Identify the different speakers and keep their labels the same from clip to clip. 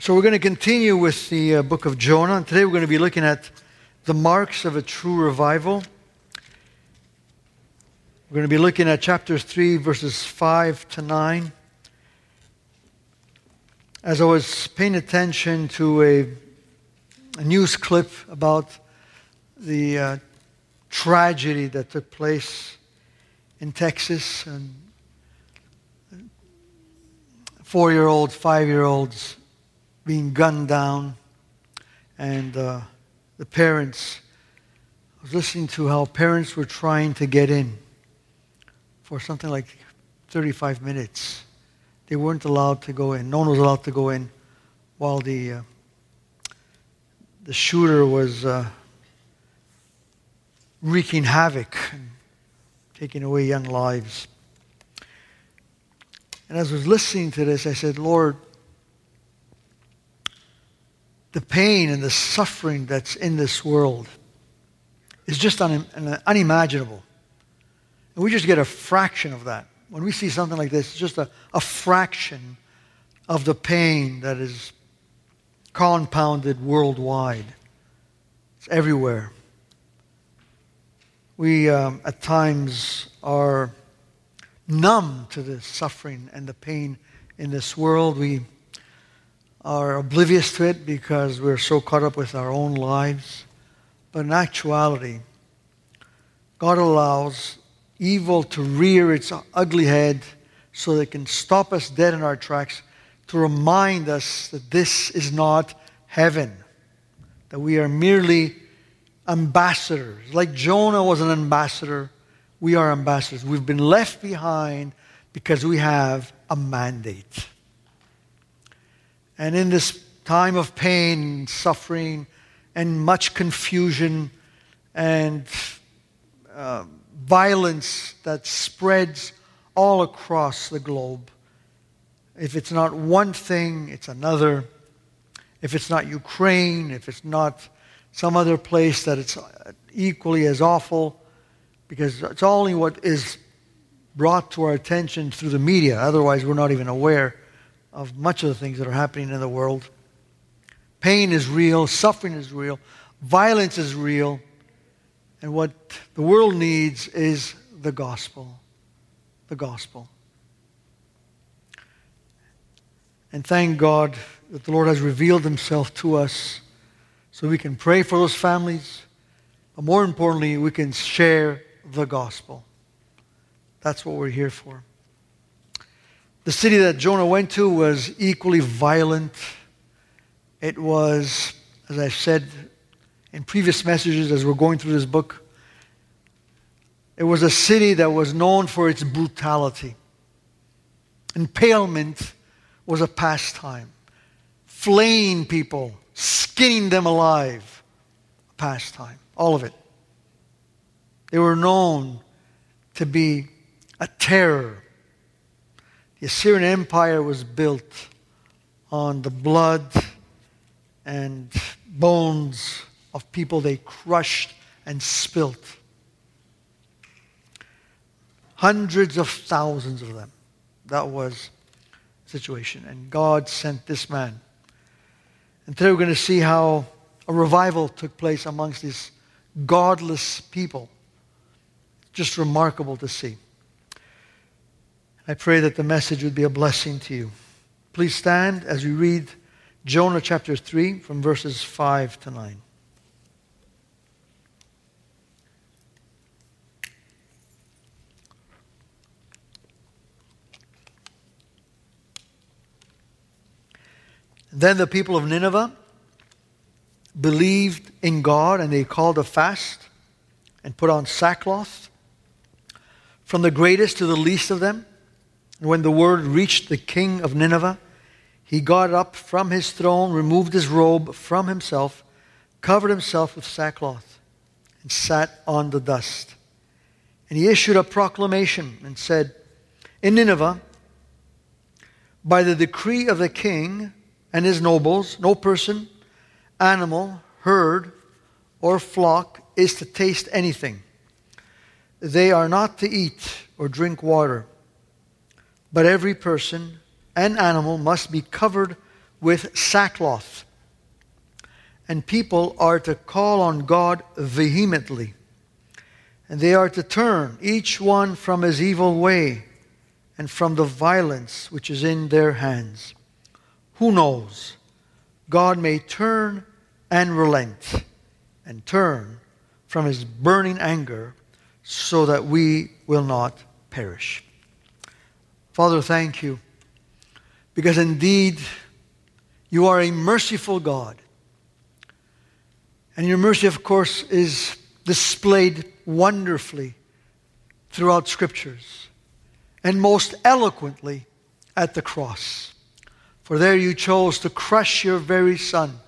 Speaker 1: So we're going to continue with the uh, book of Jonah. And today we're going to be looking at the marks of a true revival. We're going to be looking at chapter 3, verses 5 to 9. As I was paying attention to a, a news clip about the uh, tragedy that took place in Texas and four year olds, five year olds being gunned down, and uh, the parents. I was listening to how parents were trying to get in for something like 35 minutes. They weren't allowed to go in. No one was allowed to go in while the uh, the shooter was uh, wreaking havoc and taking away young lives. And as I was listening to this, I said, Lord, the pain and the suffering that's in this world is just un- unimaginable. And we just get a fraction of that. When we see something like this, it's just a, a fraction of the pain that is compounded worldwide. It's everywhere. We, um, at times, are numb to the suffering and the pain in this world. We are oblivious to it because we're so caught up with our own lives. But in actuality, God allows evil to rear its ugly head so that it can stop us dead in our tracks to remind us that this is not heaven, that we are merely ambassadors. Like Jonah was an ambassador, we are ambassadors. We've been left behind because we have a mandate. And in this time of pain, suffering, and much confusion and uh, violence that spreads all across the globe, if it's not one thing, it's another. If it's not Ukraine, if it's not some other place that it's equally as awful, because it's only what is brought to our attention through the media. Otherwise, we're not even aware of much of the things that are happening in the world. Pain is real, suffering is real, violence is real, and what the world needs is the gospel. The gospel. And thank God that the Lord has revealed himself to us so we can pray for those families, but more importantly, we can share the gospel. That's what we're here for. The city that Jonah went to was equally violent. It was, as I said in previous messages as we're going through this book, it was a city that was known for its brutality. Impalement was a pastime. Flaying people, skinning them alive, a pastime. All of it. They were known to be a terror the Assyrian Empire was built on the blood and bones of people they crushed and spilt. Hundreds of thousands of them. That was the situation. And God sent this man. And today we're going to see how a revival took place amongst these godless people. Just remarkable to see. I pray that the message would be a blessing to you. Please stand as we read Jonah chapter 3 from verses 5 to 9. Then the people of Nineveh believed in God and they called a fast and put on sackcloth from the greatest to the least of them. And when the word reached the king of Nineveh, he got up from his throne, removed his robe from himself, covered himself with sackcloth, and sat on the dust. And he issued a proclamation and said, In Nineveh, by the decree of the king and his nobles, no person, animal, herd, or flock is to taste anything. They are not to eat or drink water but every person and animal must be covered with sackcloth. And people are to call on God vehemently. And they are to turn, each one from his evil way and from the violence which is in their hands. Who knows? God may turn and relent and turn from his burning anger so that we will not perish. Father, thank you because indeed you are a merciful God. And your mercy, of course, is displayed wonderfully throughout scriptures and most eloquently at the cross. For there you chose to crush your very Son,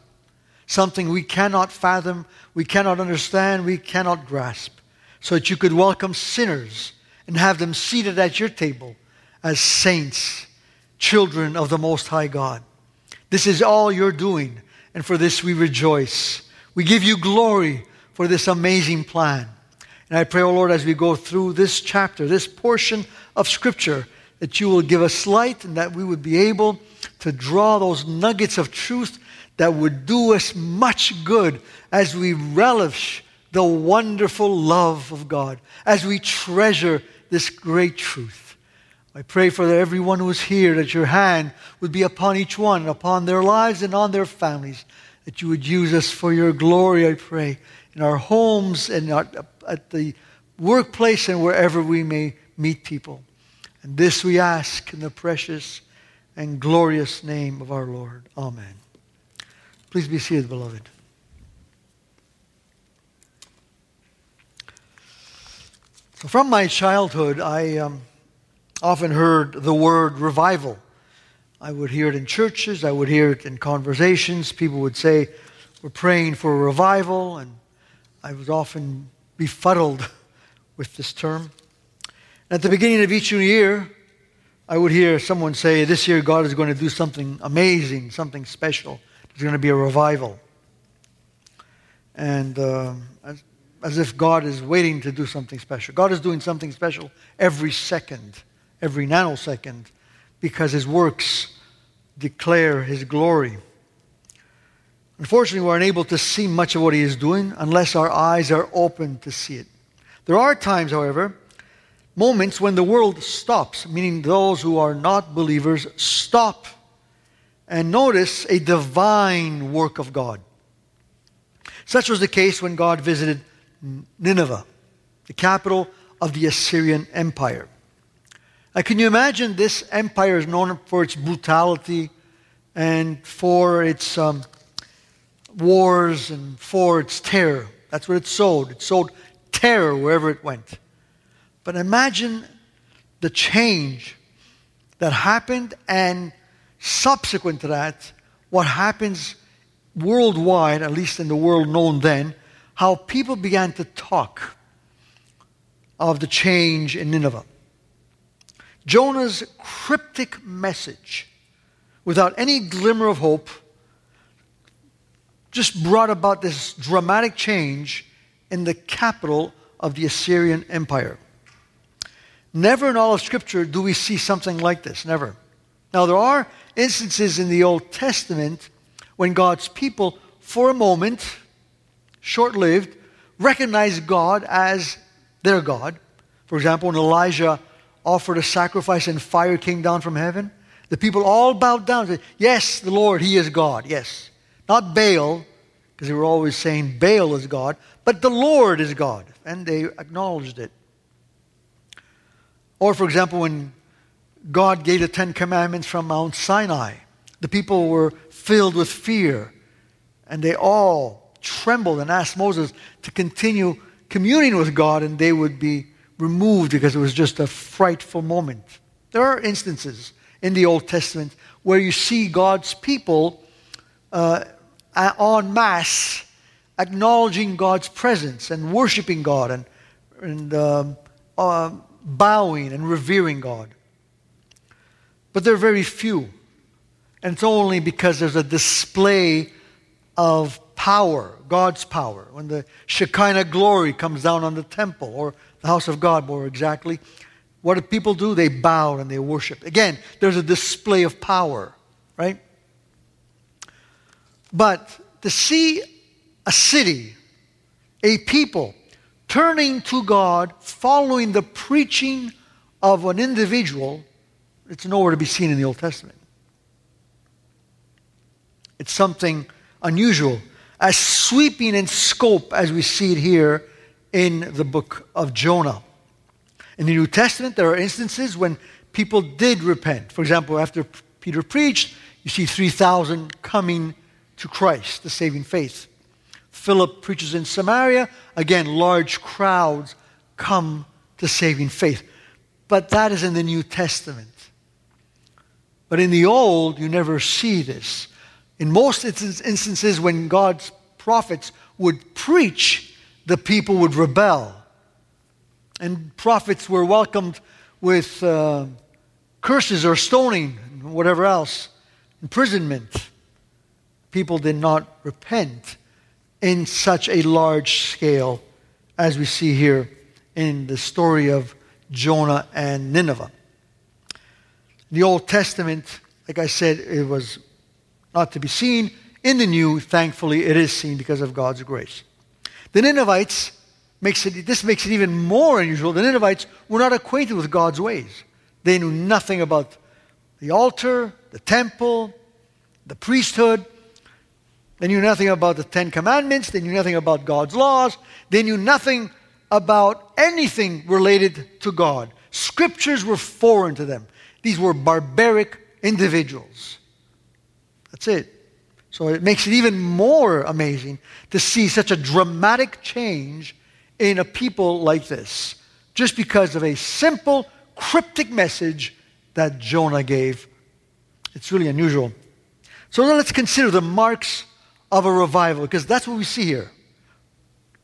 Speaker 1: something we cannot fathom, we cannot understand, we cannot grasp, so that you could welcome sinners and have them seated at your table as saints, children of the Most High God. This is all you're doing, and for this we rejoice. We give you glory for this amazing plan. And I pray, O oh Lord, as we go through this chapter, this portion of Scripture, that you will give us light and that we would be able to draw those nuggets of truth that would do us much good as we relish the wonderful love of God, as we treasure this great truth. I pray for everyone who is here that your hand would be upon each one, upon their lives and on their families, that you would use us for your glory, I pray, in our homes and at the workplace and wherever we may meet people. And this we ask in the precious and glorious name of our Lord. Amen. Please be seated, beloved. So from my childhood, I um, often heard the word revival. I would hear it in churches, I would hear it in conversations. People would say, We're praying for a revival. And I was often befuddled with this term. At the beginning of each new year, I would hear someone say, This year God is going to do something amazing, something special. There's going to be a revival. And uh, as, as if God is waiting to do something special. God is doing something special every second every nanosecond because his works declare his glory. Unfortunately, we're unable to see much of what he is doing unless our eyes are open to see it. There are times, however, moments when the world stops, meaning those who are not believers stop and notice a divine work of God. Such was the case when God visited Nineveh, the capital of the Assyrian Empire. Now, can you imagine this empire is known for its brutality and for its um, wars and for its terror? That's what it sowed. It sowed terror wherever it went. But imagine the change that happened, and subsequent to that, what happens worldwide, at least in the world known then, how people began to talk of the change in Nineveh. Jonah's cryptic message, without any glimmer of hope, just brought about this dramatic change in the capital of the Assyrian Empire. Never in all of Scripture do we see something like this. Never. Now, there are instances in the Old Testament when God's people, for a moment, short lived, recognized God as their God. For example, when Elijah offered a sacrifice and fire came down from heaven? The people all bowed down and said, Yes, the Lord, He is God. Yes. Not Baal, because they were always saying Baal is God, but the Lord is God. And they acknowledged it. Or, for example, when God gave the Ten Commandments from Mount Sinai, the people were filled with fear, and they all trembled and asked Moses to continue communing with God, and they would be removed because it was just a frightful moment. There are instances in the Old Testament where you see God's people uh, en masse acknowledging God's presence and worshiping God and, and um, uh, bowing and revering God. But there are very few. And it's only because there's a display of power, God's power. When the Shekinah glory comes down on the temple or the house of God more exactly. What do people do? They bow and they worship. Again, there's a display of power, right? But to see a city, a people, turning to God, following the preaching of an individual, it's nowhere to be seen in the Old Testament. It's something unusual, as sweeping in scope as we see it here in the book of Jonah. In the New Testament, there are instances when people did repent. For example, after Peter preached, you see 3,000 coming to Christ, the saving faith. Philip preaches in Samaria. Again, large crowds come to saving faith. But that is in the New Testament. But in the Old, you never see this. In most instances, when God's prophets would preach, the people would rebel. And prophets were welcomed with uh, curses or stoning, whatever else, imprisonment. People did not repent in such a large scale as we see here in the story of Jonah and Nineveh. The Old Testament, like I said, it was not to be seen. In the New, thankfully, it is seen because of God's grace. The Ninevites makes it, this makes it even more unusual. The Ninevites were not acquainted with God's ways. They knew nothing about the altar, the temple, the priesthood. They knew nothing about the Ten Commandments. They knew nothing about God's laws. They knew nothing about anything related to God. Scriptures were foreign to them. These were barbaric individuals. That's it. So it makes it even more amazing to see such a dramatic change in a people like this, just because of a simple, cryptic message that Jonah gave. It's really unusual. So let's consider the marks of a revival, because that's what we see here.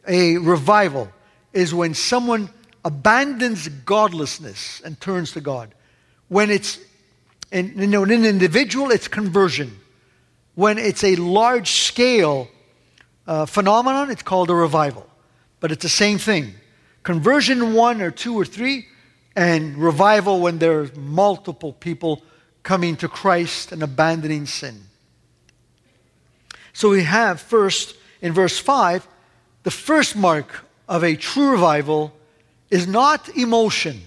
Speaker 1: A revival is when someone abandons godlessness and turns to God. When it's in, you know, in an individual, it's conversion. When it's a large scale uh, phenomenon, it's called a revival. But it's the same thing. Conversion one or two or three, and revival when there's multiple people coming to Christ and abandoning sin. So we have first in verse 5 the first mark of a true revival is not emotion.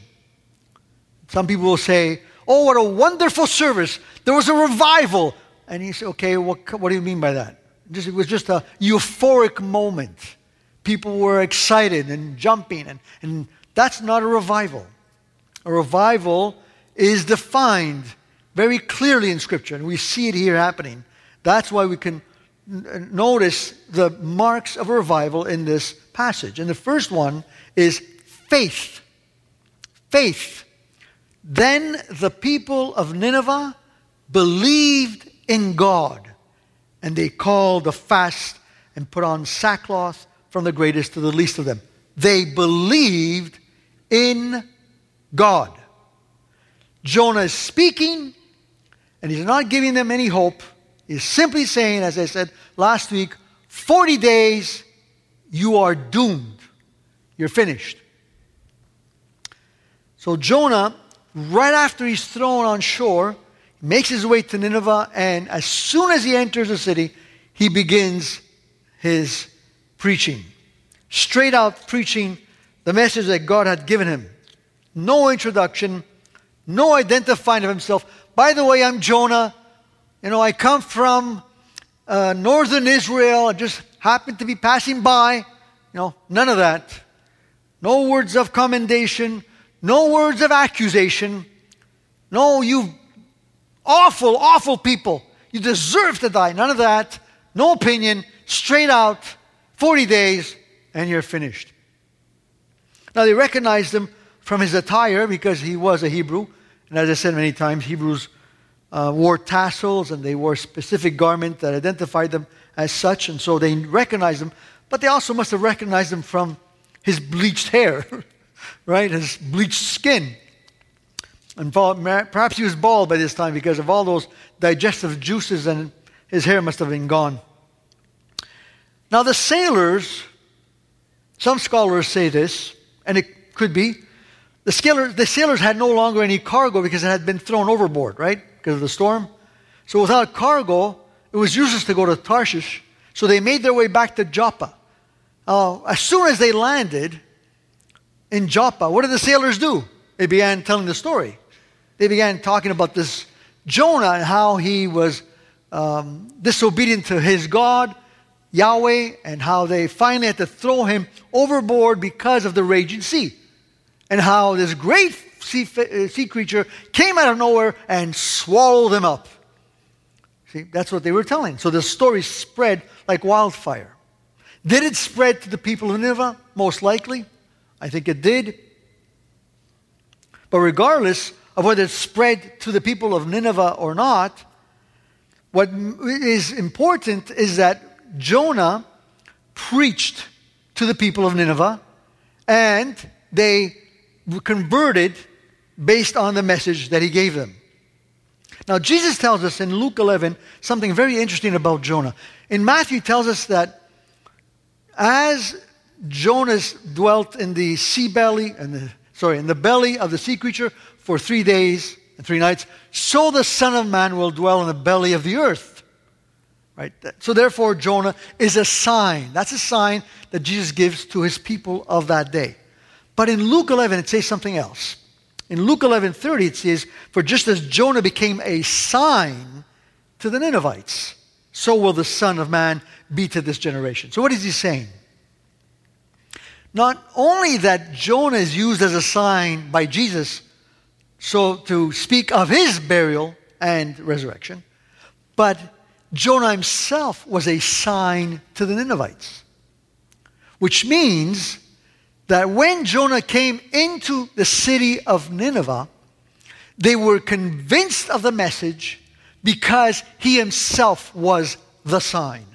Speaker 1: Some people will say, Oh, what a wonderful service. There was a revival. And he said, Okay, what, what do you mean by that? Just, it was just a euphoric moment. People were excited and jumping, and, and that's not a revival. A revival is defined very clearly in Scripture, and we see it here happening. That's why we can notice the marks of a revival in this passage. And the first one is faith. Faith. Then the people of Nineveh believed in God, and they called a fast and put on sackcloth from the greatest to the least of them. They believed in God. Jonah is speaking, and he's not giving them any hope He's simply saying, as I said last week, 40 days, you are doomed. You're finished. So Jonah, right after he's thrown on shore, makes his way to Nineveh, and as soon as he enters the city, he begins his preaching. Straight out preaching the message that God had given him. No introduction, no identifying of himself. By the way, I'm Jonah. You know, I come from uh, northern Israel. I just happened to be passing by. You know, none of that. No words of commendation. No words of accusation. No, you awful, awful people. You deserve to die. None of that. No opinion. Straight out. 40 days, and you're finished. Now, they recognized him from his attire because he was a Hebrew. And as I said many times, Hebrews uh, wore tassels and they wore specific garment that identified them as such, and so they recognized him. But they also must have recognized him from his bleached hair, right? His bleached skin. And perhaps he was bald by this time because of all those digestive juices, and his hair must have been gone. Now, the sailors, some scholars say this, and it could be, the sailors, the sailors had no longer any cargo because it had been thrown overboard, right? because of the storm. So without cargo it was useless to go to Tarshish, so they made their way back to Joppa. Uh, as soon as they landed in Joppa, what did the sailors do? They began telling the story. They began talking about this Jonah and how he was um, disobedient to his God, Yahweh, and how they finally had to throw him overboard because of the raging sea. And how this great sea, uh, sea creature came out of nowhere and swallowed him up. See, that's what they were telling. So the story spread like wildfire. Did it spread to the people of Nineveh? Most likely. I think it did. But regardless of whether it spread to the people of Nineveh or not, what is important is that Jonah preached to the people of Nineveh and they converted based on the message that he gave them. Now, Jesus tells us in Luke 11 something very interesting about Jonah. In Matthew, tells us that as Jonas dwelt in the sea belly, and the, sorry, in the belly of the sea creature for three days and three nights, so the Son of Man will dwell in the belly of the earth. Right? So therefore, Jonah is a sign. That's a sign that Jesus gives to his people of that day. But in Luke 11, it says something else. In Luke 11:30, it says, "For just as Jonah became a sign to the Ninevites, so will the Son of Man be to this generation." So what is he saying? Not only that Jonah is used as a sign by Jesus, so to speak of his burial and resurrection, but Jonah himself was a sign to the Ninevites, which means that when Jonah came into the city of Nineveh, they were convinced of the message because he himself was the sign.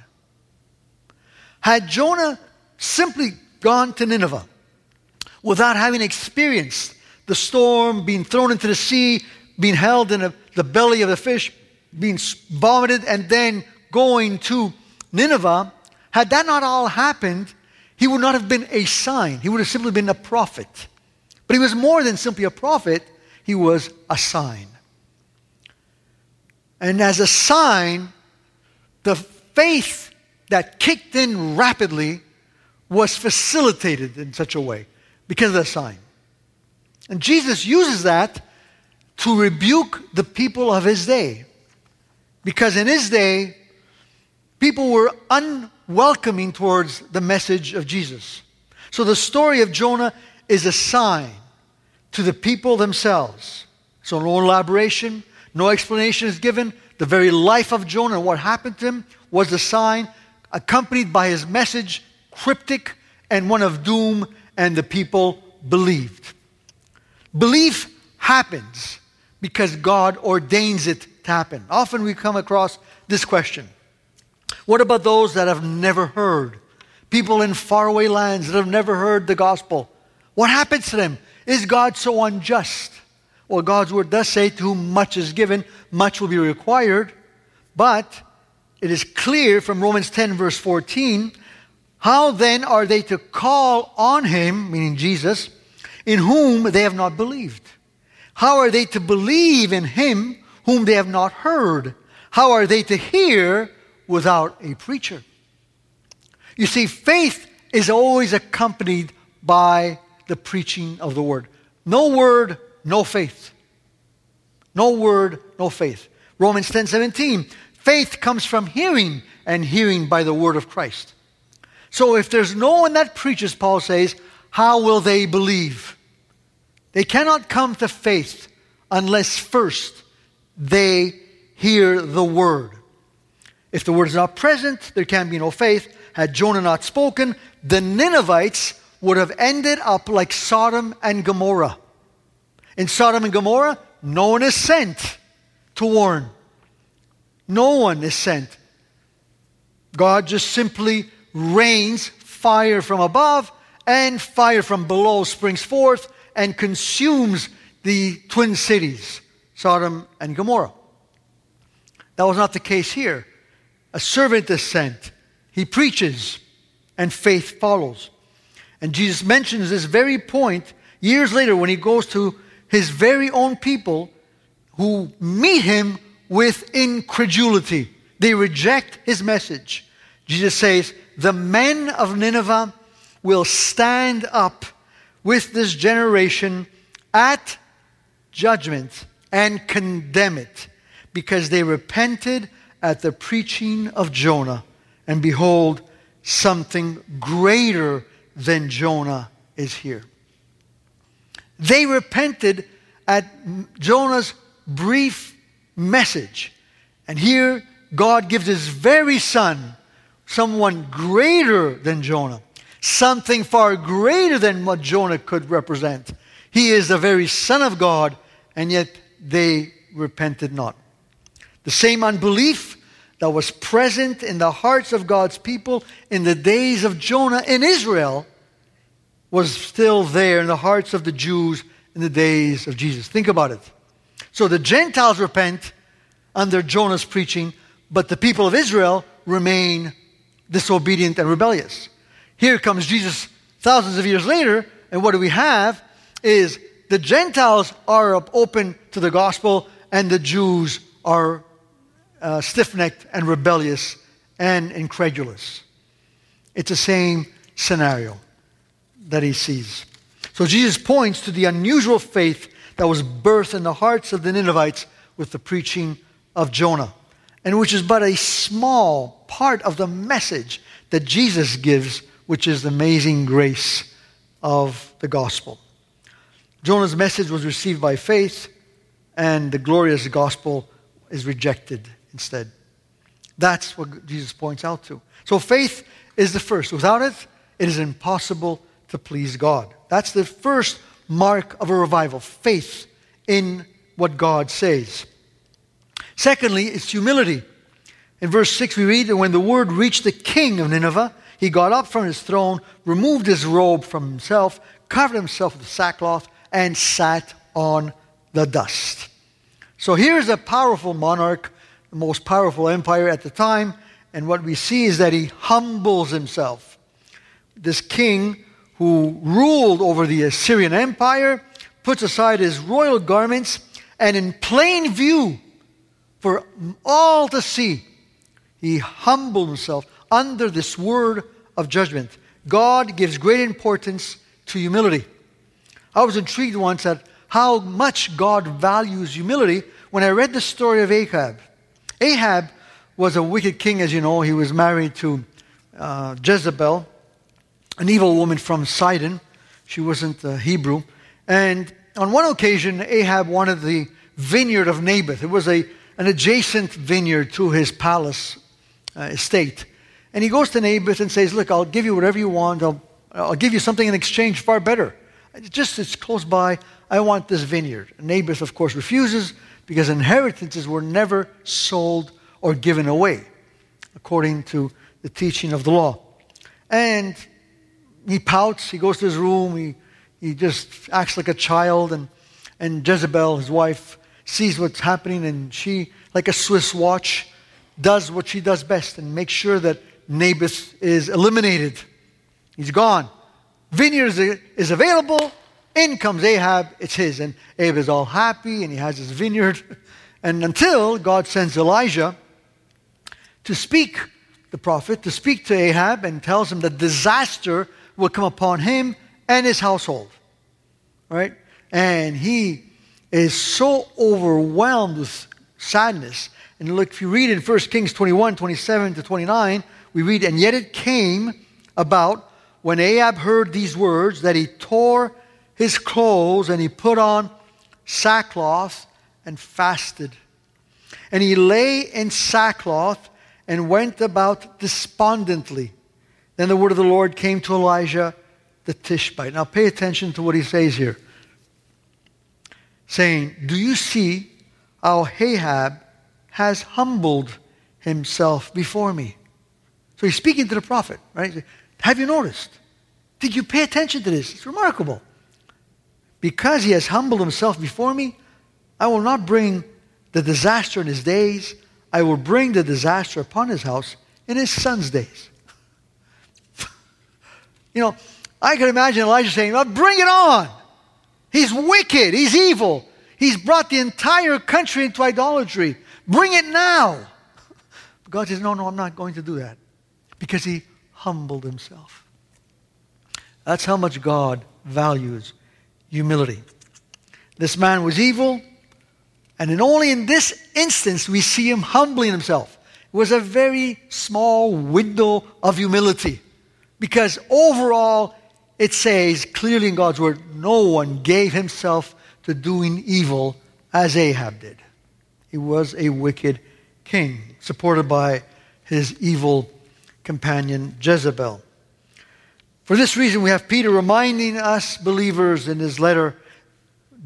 Speaker 1: Had Jonah simply gone to Nineveh without having experienced the storm, being thrown into the sea, being held in a, the belly of the fish, being vomited, and then going to Nineveh, had that not all happened, he would not have been a sign. He would have simply been a prophet. But he was more than simply a prophet, he was a sign. And as a sign, the faith that kicked in rapidly was facilitated in such a way because of the sign. And Jesus uses that to rebuke the people of his day. Because in his day, people were unwelcoming towards the message of Jesus. So the story of Jonah is a sign to the people themselves. So no elaboration, no explanation is given. The very life of Jonah and what happened to him was a sign accompanied by his message cryptic and one of doom, and the people believed. Belief happens because God ordains it to happen. Often we come across this question What about those that have never heard? People in faraway lands that have never heard the gospel. What happens to them? Is God so unjust? Well, God's word does say, To whom much is given, much will be required. But it is clear from Romans 10, verse 14, how then are they to call on him, meaning Jesus, in whom they have not believed? How are they to believe in him whom they have not heard? How are they to hear without a preacher? You see, faith is always accompanied by the preaching of the word. No word, no faith. No word, no faith. Romans 10 17. Faith comes from hearing, and hearing by the word of Christ. So if there's no one that preaches, Paul says, how will they believe? They cannot come to faith unless first they hear the word. If the word is not present, there can be no faith. Had Jonah not spoken, the Ninevites would have ended up like Sodom and Gomorrah. In Sodom and Gomorrah, no one is sent to warn. No one is sent. God just simply rains fire from above and fire from below springs forth and consumes the twin cities, Sodom and Gomorrah. That was not the case here. A servant is sent, he preaches, and faith follows. And Jesus mentions this very point years later when he goes to his very own people who meet him with incredulity. They reject his message. Jesus says, The men of Nineveh will stand up with this generation at judgment and condemn it because they repented at the preaching of Jonah. And behold, something greater than Jonah is here. They repented at Jonah's brief message. And here, God gives his very son someone greater than Jonah, something far greater than what Jonah could represent. He is the very Son of God, and yet they repented not. The same unbelief that was present in the hearts of God's people in the days of Jonah in Israel was still there in the hearts of the Jews in the days of Jesus. Think about it. So the Gentiles repent under Jonah's preaching, but the people of Israel remain disobedient and rebellious. Here comes Jesus thousands of years later, and what do we have is the Gentiles are open to the gospel, and the Jews are uh, stiff necked and rebellious and incredulous. It's the same scenario that he sees. So Jesus points to the unusual faith that was birthed in the hearts of the Ninevites with the preaching of Jonah, and which is but a small part of the message that Jesus gives, which is the amazing grace of the gospel. Jonah's message was received by faith, and the glorious gospel is rejected instead. That's what Jesus points out to. So faith is the first. Without it, it is impossible to please God. That's the first mark of a revival faith in what God says. Secondly, it's humility. In verse 6, we read that when the word reached the king of Nineveh, he got up from his throne, removed his robe from himself, covered himself with sackcloth, and sat on the dust. So here's a powerful monarch, the most powerful empire at the time, and what we see is that he humbles himself. This king who ruled over the Assyrian Empire puts aside his royal garments and, in plain view for all to see, he humbled himself under this word of judgment. God gives great importance to humility. I was intrigued once at how much God values humility when I read the story of Ahab. Ahab was a wicked king, as you know. He was married to uh, Jezebel, an evil woman from Sidon. She wasn't a Hebrew. And on one occasion, Ahab wanted the vineyard of Naboth. It was a, an adjacent vineyard to his palace uh, estate. And he goes to Naboth and says, Look, I'll give you whatever you want. I'll, I'll give you something in exchange far better. Just it's close by. I want this vineyard. Naboth, of course, refuses because inheritances were never sold or given away, according to the teaching of the law. And he pouts, he goes to his room, he, he just acts like a child, and, and Jezebel, his wife, sees what's happening, and she, like a Swiss watch, does what she does best and makes sure that Naboth is eliminated. He's gone. Vineyard is, available. In comes Ahab. It's his. And Ahab is all happy, and he has his vineyard. And until God sends Elijah to speak, the prophet, to speak to Ahab and tells him that disaster will come upon him and his household. Right? And he is so overwhelmed with sadness. And look, if you read in 1 Kings 21, 27 to 29, we read, And yet it came about when Ahab heard these words that he tore his clothes and he put on sackcloth and fasted. And he lay in sackcloth and went about despondently. Then the word of the Lord came to Elijah the Tishbite. Now pay attention to what he says here. Saying, Do you see how Ahab has humbled himself before me? So he's speaking to the prophet, right? Have you noticed? Did you pay attention to this? It's remarkable. Because he has humbled himself before me, I will not bring the disaster in his days. I will bring the disaster upon his house in his son's days. You know, I can imagine Elijah saying, well, bring it on. He's wicked. He's evil. He's brought the entire country into idolatry. Bring it now. God says, No, no, I'm not going to do that. Because he humbled himself. That's how much God values humility. This man was evil, and in only in this instance we see him humbling himself. It was a very small window of humility. Because overall, it says clearly in God's word, no one gave himself to doing evil as Ahab did. He was a wicked king, supported by his evil companion Jezebel. For this reason, we have Peter reminding us believers in his letter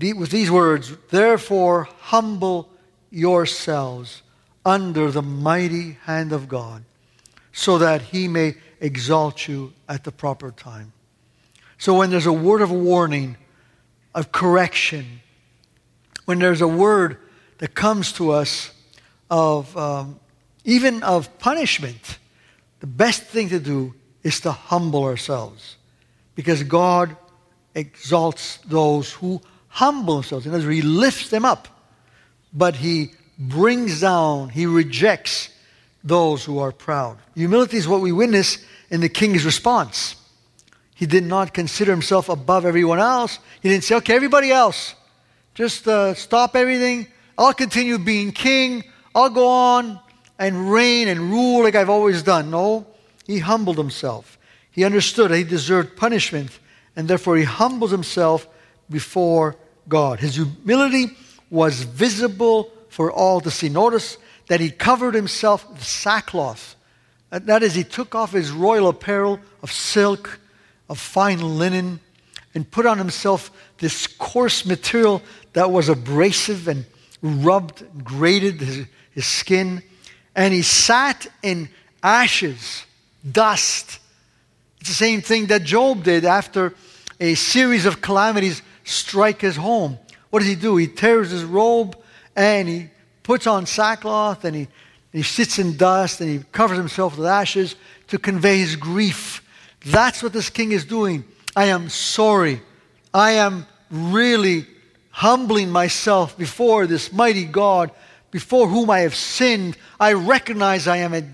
Speaker 1: with these words Therefore, humble yourselves under the mighty hand of God, so that he may exalt you at the proper time. So, when there's a word of warning, of correction, when there's a word that comes to us of um, even of punishment, the best thing to do is to humble ourselves. Because God exalts those who humble themselves. In other words, He lifts them up, but He brings down, He rejects those who are proud. Humility is what we witness in the king's response. He did not consider himself above everyone else. He didn't say, okay, everybody else, just uh, stop everything. I'll continue being king. I'll go on and reign and rule like I've always done. No, he humbled himself. He understood that he deserved punishment, and therefore he humbled himself before God. His humility was visible for all to see. Notice that he covered himself with sackcloth. That is, he took off his royal apparel of silk, of fine linen, and put on himself this coarse material that was abrasive and rubbed, grated his, his skin. And he sat in ashes, dust. It's the same thing that Job did after a series of calamities strike his home. What does he do? He tears his robe and he puts on sackcloth and he, he sits in dust and he covers himself with ashes to convey his grief. That's what this king is doing. I am sorry. I am really humbling myself before this mighty God, before whom I have sinned. I recognize I am at,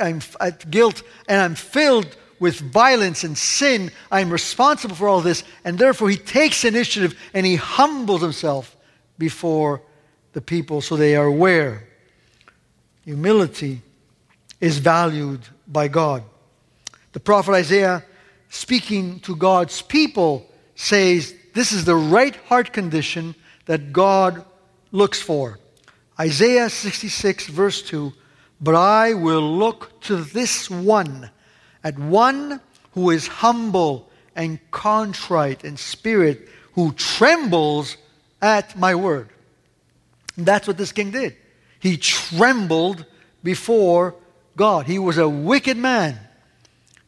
Speaker 1: I'm at guilt and I'm filled with violence and sin. I'm responsible for all this. And therefore, he takes initiative and he humbles himself before the people so they are aware. Humility is valued by God. The prophet Isaiah, speaking to God's people, says, This is the right heart condition that God looks for. Isaiah 66, verse 2 But I will look to this one, at one who is humble and contrite in spirit, who trembles at my word. And that's what this king did. He trembled before God. He was a wicked man.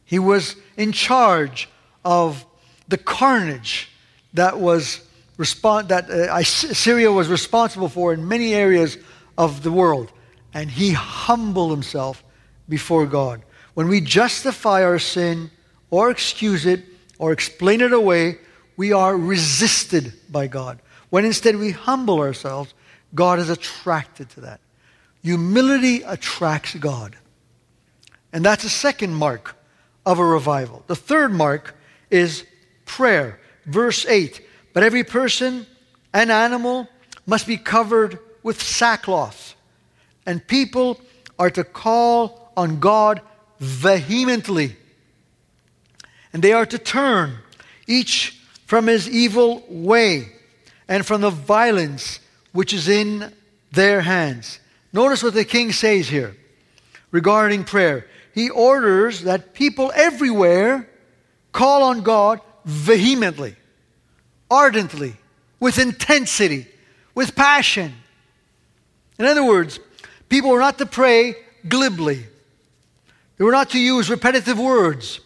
Speaker 1: He was in charge of the carnage that was respond, that uh, Syria was responsible for in many areas of the world. And he humbled himself before God. When we justify our sin or excuse it or explain it away, we are resisted by God. When instead we humble ourselves, God is attracted to that. Humility attracts God. And that's a second mark of a revival. The third mark is prayer. Verse 8 But every person and animal must be covered with sackcloth, and people are to call on God vehemently. And they are to turn, each from his evil way and from the violence which is in their hands. Notice what the king says here regarding prayer. He orders that people everywhere call on God vehemently, ardently, with intensity, with passion. In other words, people were not to pray glibly. They were not to use repetitive words.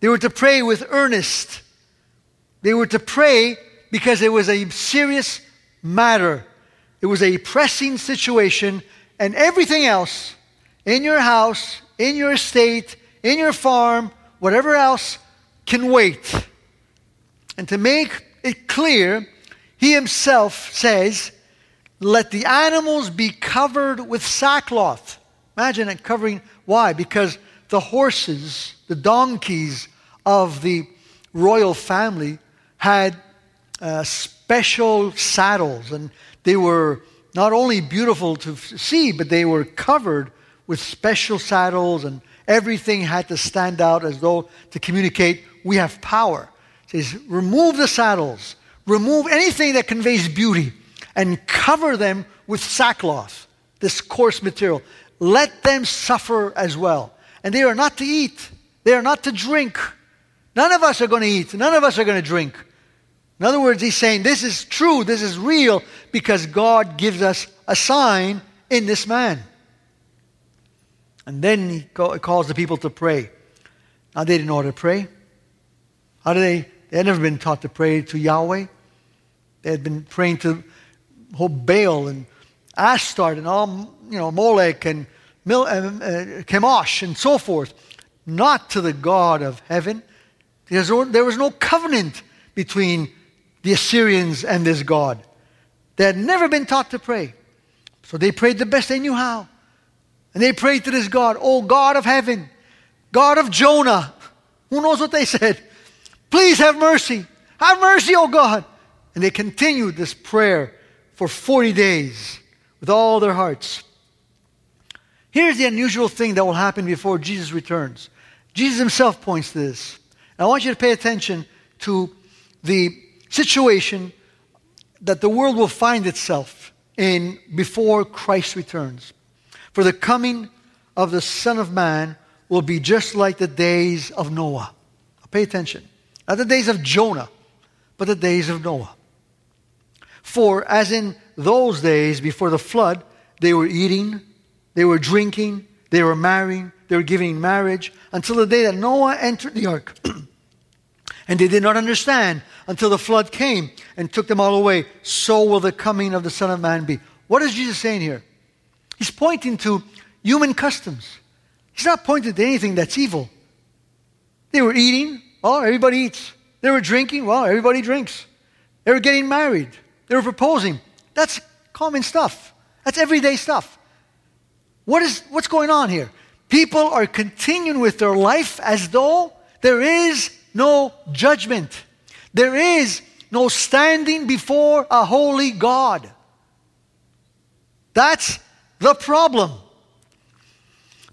Speaker 1: They were to pray with earnest. They were to pray because it was a serious matter. It was a pressing situation, and everything else in your house, in your estate, in your farm, whatever else can wait. And to make it clear, he himself says, Let the animals be covered with sackcloth. Imagine it covering. Why? Because the horses, the donkeys of the royal family had uh, special saddles, and they were not only beautiful to see, but they were covered with special saddles, and everything had to stand out as though to communicate we have power. Says, remove the saddles, remove anything that conveys beauty, and cover them with sackcloth, this coarse material. Let them suffer as well. And they are not to eat, they are not to drink. None of us are going to eat, none of us are going to drink. In other words, he's saying this is true, this is real, because God gives us a sign in this man. And then he calls the people to pray. Now, they didn't know how to pray. How did they? They had never been taught to pray to Yahweh. They had been praying to Baal and Astarte and all, you know, Molech and Mil, uh, Chemosh and so forth, not to the God of heaven. There was no covenant between the Assyrians and this God. They had never been taught to pray. So they prayed the best they knew how. And they prayed to this God, Oh God of heaven, God of Jonah. Who knows what they said? Please have mercy. Have mercy, oh God. And they continued this prayer for 40 days with all their hearts. Here's the unusual thing that will happen before Jesus returns. Jesus himself points to this. And I want you to pay attention to the situation that the world will find itself in before Christ returns. For the coming of the Son of Man will be just like the days of Noah. Pay attention. Not the days of Jonah, but the days of Noah. For as in those days before the flood, they were eating, they were drinking, they were marrying, they were giving marriage until the day that Noah entered the ark. and they did not understand until the flood came and took them all away. So will the coming of the Son of Man be. What is Jesus saying here? He's pointing to human customs. He's not pointing to anything that's evil. They were eating, well, everybody eats. They were drinking, well, everybody drinks. They were getting married. They were proposing. That's common stuff. That's everyday stuff. What is what's going on here? People are continuing with their life as though there is no judgment. There is no standing before a holy God. That's the problem.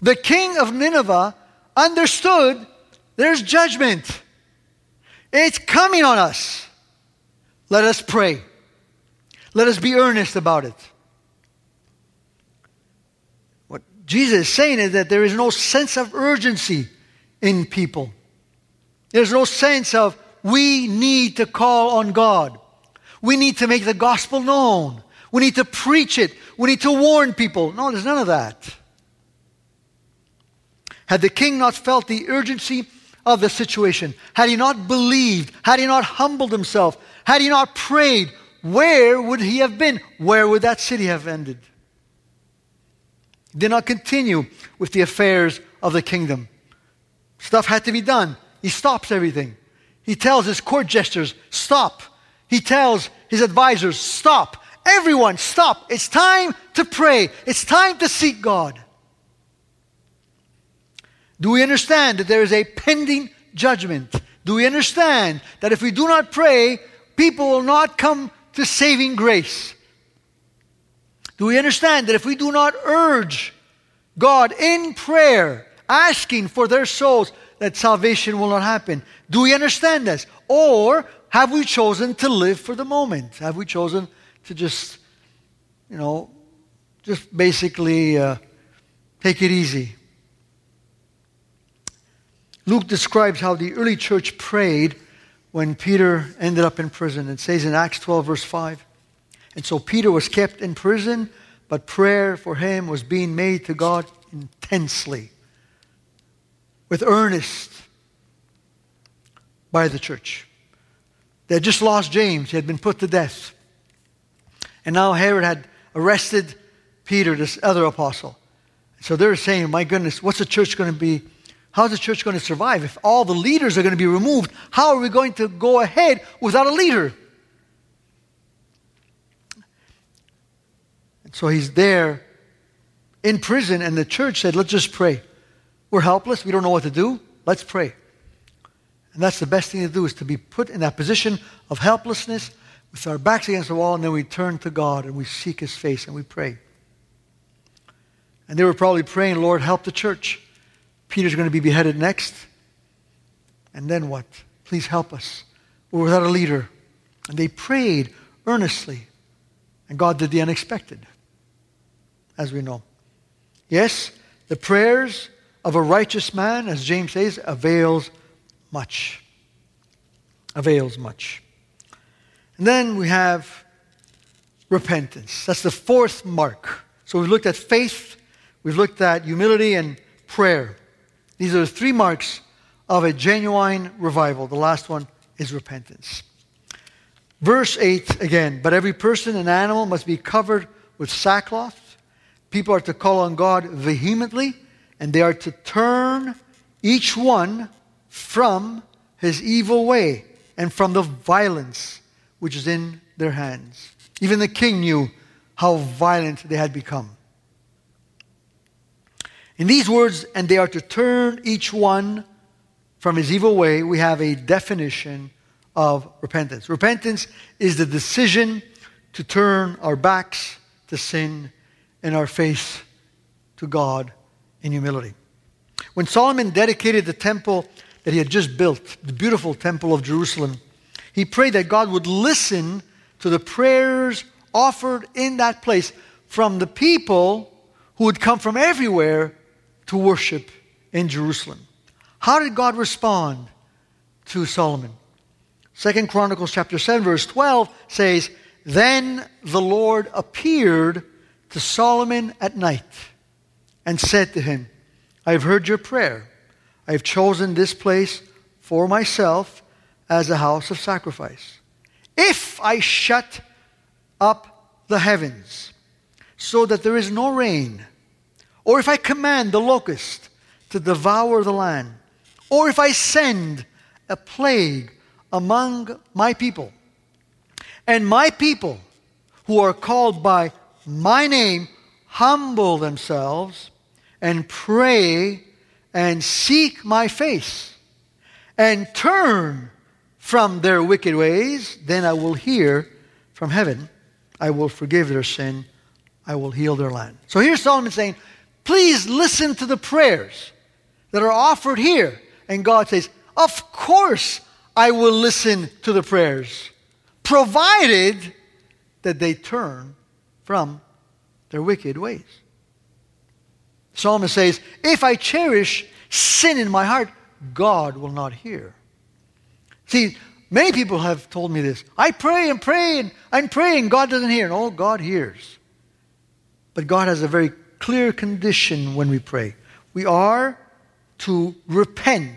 Speaker 1: The king of Nineveh understood there's judgment. It's coming on us. Let us pray. Let us be earnest about it. What Jesus is saying is that there is no sense of urgency in people. There's no sense of we need to call on God. We need to make the gospel known. We need to preach it. We need to warn people. No, there's none of that. Had the king not felt the urgency of the situation, had he not believed, had he not humbled himself, had he not prayed, where would he have been? Where would that city have ended? He did not continue with the affairs of the kingdom. Stuff had to be done. He stops everything. He tells his court jesters, stop. He tells his advisors, stop. Everyone, stop. It's time to pray. It's time to seek God. Do we understand that there is a pending judgment? Do we understand that if we do not pray, people will not come to saving grace? Do we understand that if we do not urge God in prayer, asking for their souls, that salvation will not happen? Do we understand this? Or have we chosen to live for the moment? Have we chosen to just, you know, just basically uh, take it easy? Luke describes how the early church prayed when Peter ended up in prison. It says in Acts 12, verse 5. And so Peter was kept in prison, but prayer for him was being made to God intensely, with earnest by the church. They had just lost James, he had been put to death. And now Herod had arrested Peter, this other apostle. So they're saying, My goodness, what's the church going to be? How's the church going to survive? If all the leaders are going to be removed, how are we going to go ahead without a leader? And so he's there in prison, and the church said, let's just pray. We're helpless. We don't know what to do. Let's pray. And that's the best thing to do is to be put in that position of helplessness with our backs against the wall, and then we turn to God and we seek His face and we pray. And they were probably praying, Lord, help the church. Peter's going to be beheaded next. And then what? Please help us. We're without a leader. And they prayed earnestly. And God did the unexpected, as we know. Yes, the prayers of a righteous man, as James says, avails much. Avails much. And then we have repentance. That's the fourth mark. So we've looked at faith, we've looked at humility and prayer. These are the three marks of a genuine revival. The last one is repentance. Verse 8 again, but every person and animal must be covered with sackcloth. People are to call on God vehemently, and they are to turn each one from his evil way and from the violence which is in their hands. Even the king knew how violent they had become. In these words, and they are to turn each one from his evil way, we have a definition of repentance. Repentance is the decision to turn our backs to sin and our face to God in humility. When Solomon dedicated the temple that he had just built, the beautiful temple of Jerusalem, he prayed that God would listen to the prayers offered in that place from the people who would come from everywhere to worship in Jerusalem. How did God respond to Solomon? Second Chronicles chapter 7 verse 12 says, Then the Lord appeared to Solomon at night and said to him, I have heard your prayer. I have chosen this place for myself as a house of sacrifice. If I shut up the heavens so that there is no rain, or if I command the locust to devour the land, or if I send a plague among my people, and my people who are called by my name humble themselves and pray and seek my face and turn from their wicked ways, then I will hear from heaven. I will forgive their sin. I will heal their land. So here's Solomon saying, please listen to the prayers that are offered here. And God says, Of course I will listen to the prayers, provided that they turn from their wicked ways. Psalmist says, If I cherish sin in my heart, God will not hear. See, many people have told me this. I pray and pray and I'm praying, God doesn't hear. No, oh, God hears. But God has a very clear condition when we pray. We are to repent.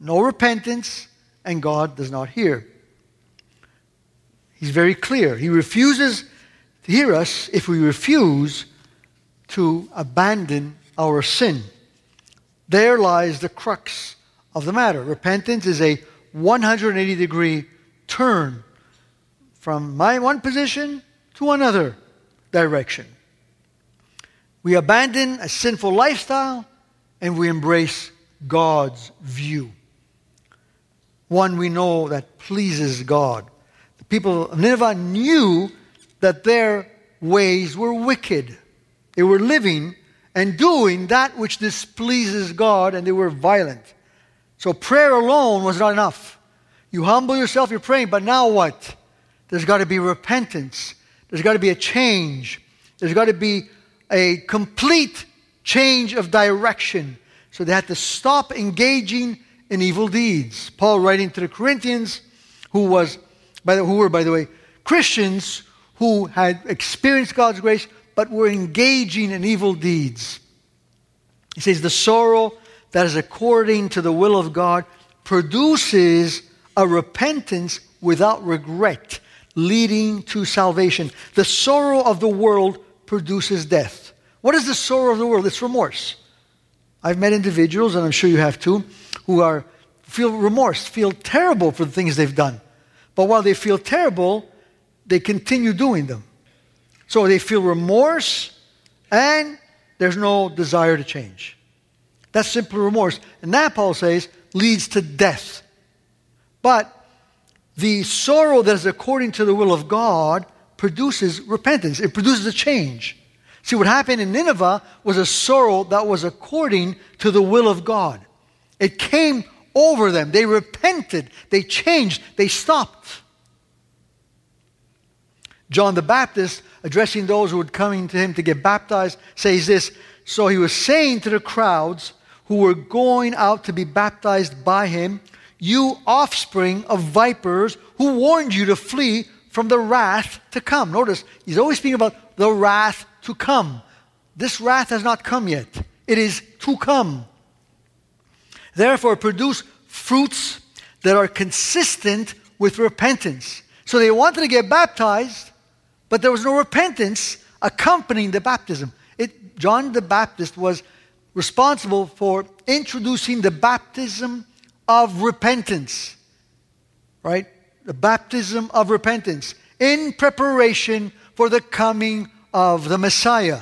Speaker 1: No repentance, and God does not hear. He's very clear. He refuses to hear us if we refuse to abandon our sin. There lies the crux of the matter. Repentance is a 180 degree turn from my one position to another direction. We abandon a sinful lifestyle and we embrace God's view. One we know that pleases God. The people of Nineveh knew that their ways were wicked. They were living and doing that which displeases God, and they were violent. So prayer alone was not enough. You humble yourself, you're praying, but now what? There's got to be repentance. There's got to be a change. There's got to be a complete change of direction. So they had to stop engaging in evil deeds. Paul writing to the Corinthians, who was, by the, who were, by the way, Christians who had experienced God's grace but were engaging in evil deeds. He says, The sorrow that is according to the will of God produces a repentance without regret, leading to salvation. The sorrow of the world produces death. What is the sorrow of the world? It's remorse. I've met individuals, and I'm sure you have too, who are feel remorse, feel terrible for the things they've done. But while they feel terrible, they continue doing them. So they feel remorse And there's no desire to change. That's simply remorse. And that, Paul says, leads to death. But the sorrow that is according to the will of God produces repentance, it produces a change. See, what happened in Nineveh was a sorrow that was according to the will of God. It came over them. They repented, they changed, they stopped. John the Baptist, addressing those who were coming to him to get baptized, says this So he was saying to the crowds who were going out to be baptized by him, You offspring of vipers, who warned you to flee from the wrath to come. Notice, he's always speaking about the wrath to come. This wrath has not come yet, it is to come. Therefore, produce fruits that are consistent with repentance. So they wanted to get baptized, but there was no repentance accompanying the baptism. It, John the Baptist was responsible for introducing the baptism of repentance, right? The baptism of repentance in preparation for the coming of the Messiah.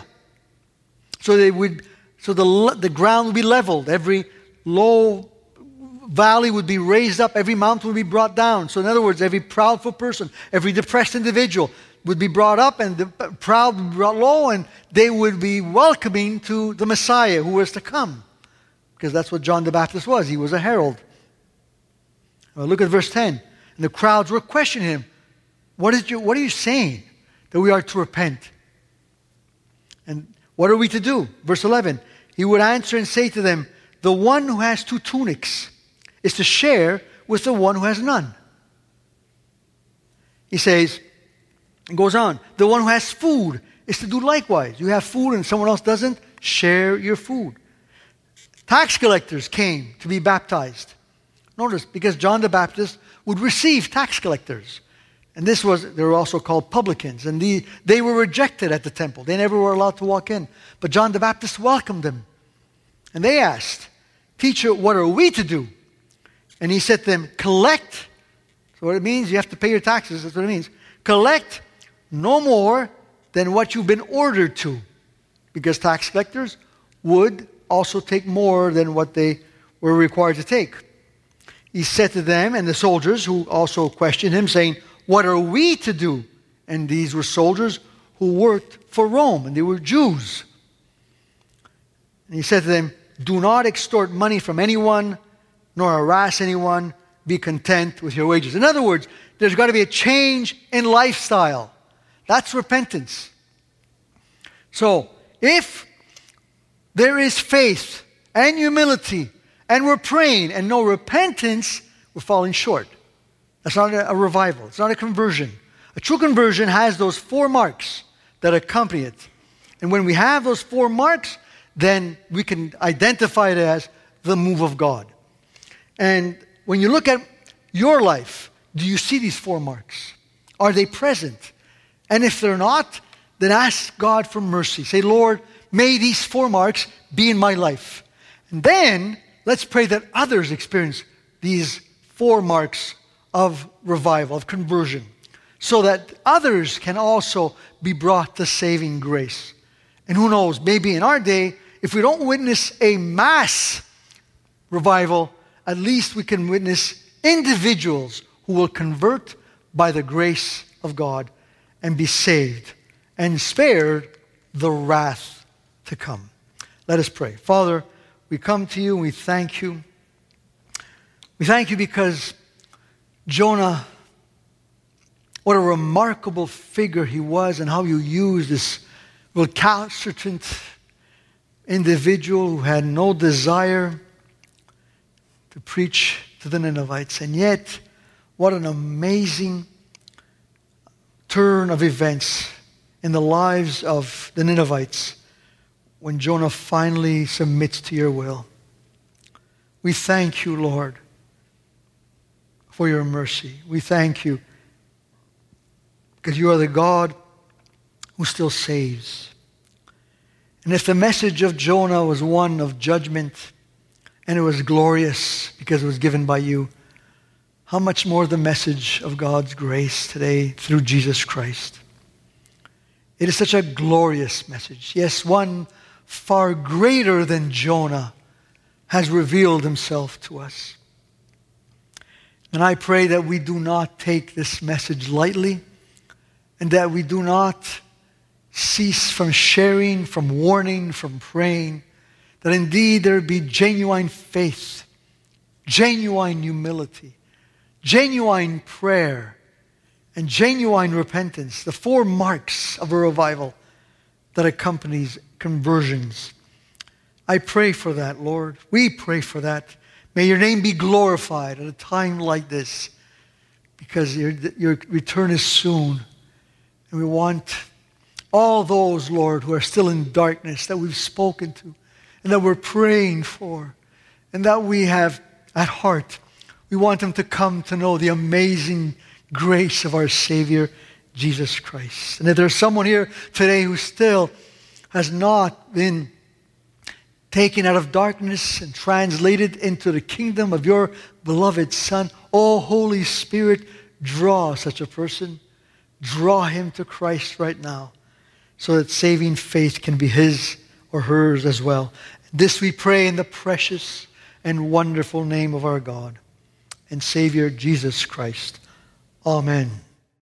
Speaker 1: So they would, so the, the ground would be leveled. Every low valley would be raised up, every mountain would be brought down. So, in other words, every proudful person, every depressed individual would be brought up, and the proud would be brought low, and they would be welcoming to the Messiah who was to come. Because that's what John the Baptist was. He was a herald. Well, look at verse 10. And the crowds were questioning him. What, is your, what are you saying? That we are to repent. And what are we to do? Verse 11. He would answer and say to them, The one who has two tunics is to share with the one who has none. He says, and goes on, the one who has food is to do likewise. You have food and someone else doesn't, share your food. Tax collectors came to be baptized. Notice, because John the Baptist would receive tax collectors. And this was, they were also called publicans. And the, they were rejected at the temple. They never were allowed to walk in. But John the Baptist welcomed them. And they asked, Teacher, what are we to do? And he said to them, Collect. So what it means, you have to pay your taxes. That's what it means. Collect no more than what you've been ordered to. Because tax collectors would also take more than what they were required to take. He said to them and the soldiers who also questioned him, saying, What are we to do? And these were soldiers who worked for Rome, and they were Jews. And he said to them, Do not extort money from anyone, nor harass anyone. Be content with your wages. In other words, there's got to be a change in lifestyle. That's repentance. So, if there is faith and humility, and we're praying and no repentance, we're falling short. That's not a, revival, it's not a conversion. A true conversion has those four marks that accompany it. And when we have those four marks, then we can identify it as the move of God. And when you look at your life, do you see these four marks? Are they present? And if they're not, then ask God for mercy. Say, Lord, may these four marks be in my life. And then let's pray that others experience these four marks of revival, of conversion, so that others can also be brought to saving grace. And who knows, maybe in our day, if we don't witness a mass revival, at least we can witness individuals who will convert by the grace of God and be saved and spared the wrath to come. Let us pray. Father, we come to you and we thank you. We thank you because Jonah, what a remarkable figure he was, and how you used this recalcitrant individual who had no desire to preach to the Ninevites. And yet, what an amazing turn of events in the lives of the Ninevites when Jonah finally submits to your will. We thank you, Lord, for your mercy. We thank you because you are the God who still saves. And if the message of Jonah was one of judgment and it was glorious because it was given by you, how much more the message of God's grace today through Jesus Christ. It is such a glorious message. Yes, one far greater than Jonah has revealed himself to us. And I pray that we do not take this message lightly and that we do not cease from sharing, from warning, from praying, that indeed there be genuine faith, genuine humility, genuine prayer, and genuine repentance, the four marks of a revival that accompanies conversions. I pray for that, Lord. We pray for that. May your name be glorified at a time like this because your, your return is soon. And we want all those, Lord, who are still in darkness that we've spoken to and that we're praying for and that we have at heart. We want them to come to know the amazing grace of our Savior, Jesus Christ. And if there's someone here today who still has not been taken out of darkness and translated into the kingdom of your beloved Son, oh Holy Spirit, draw such a person. Draw him to Christ right now so that saving faith can be his or hers as well. This we pray in the precious and wonderful name of our God and Savior Jesus Christ. Amen.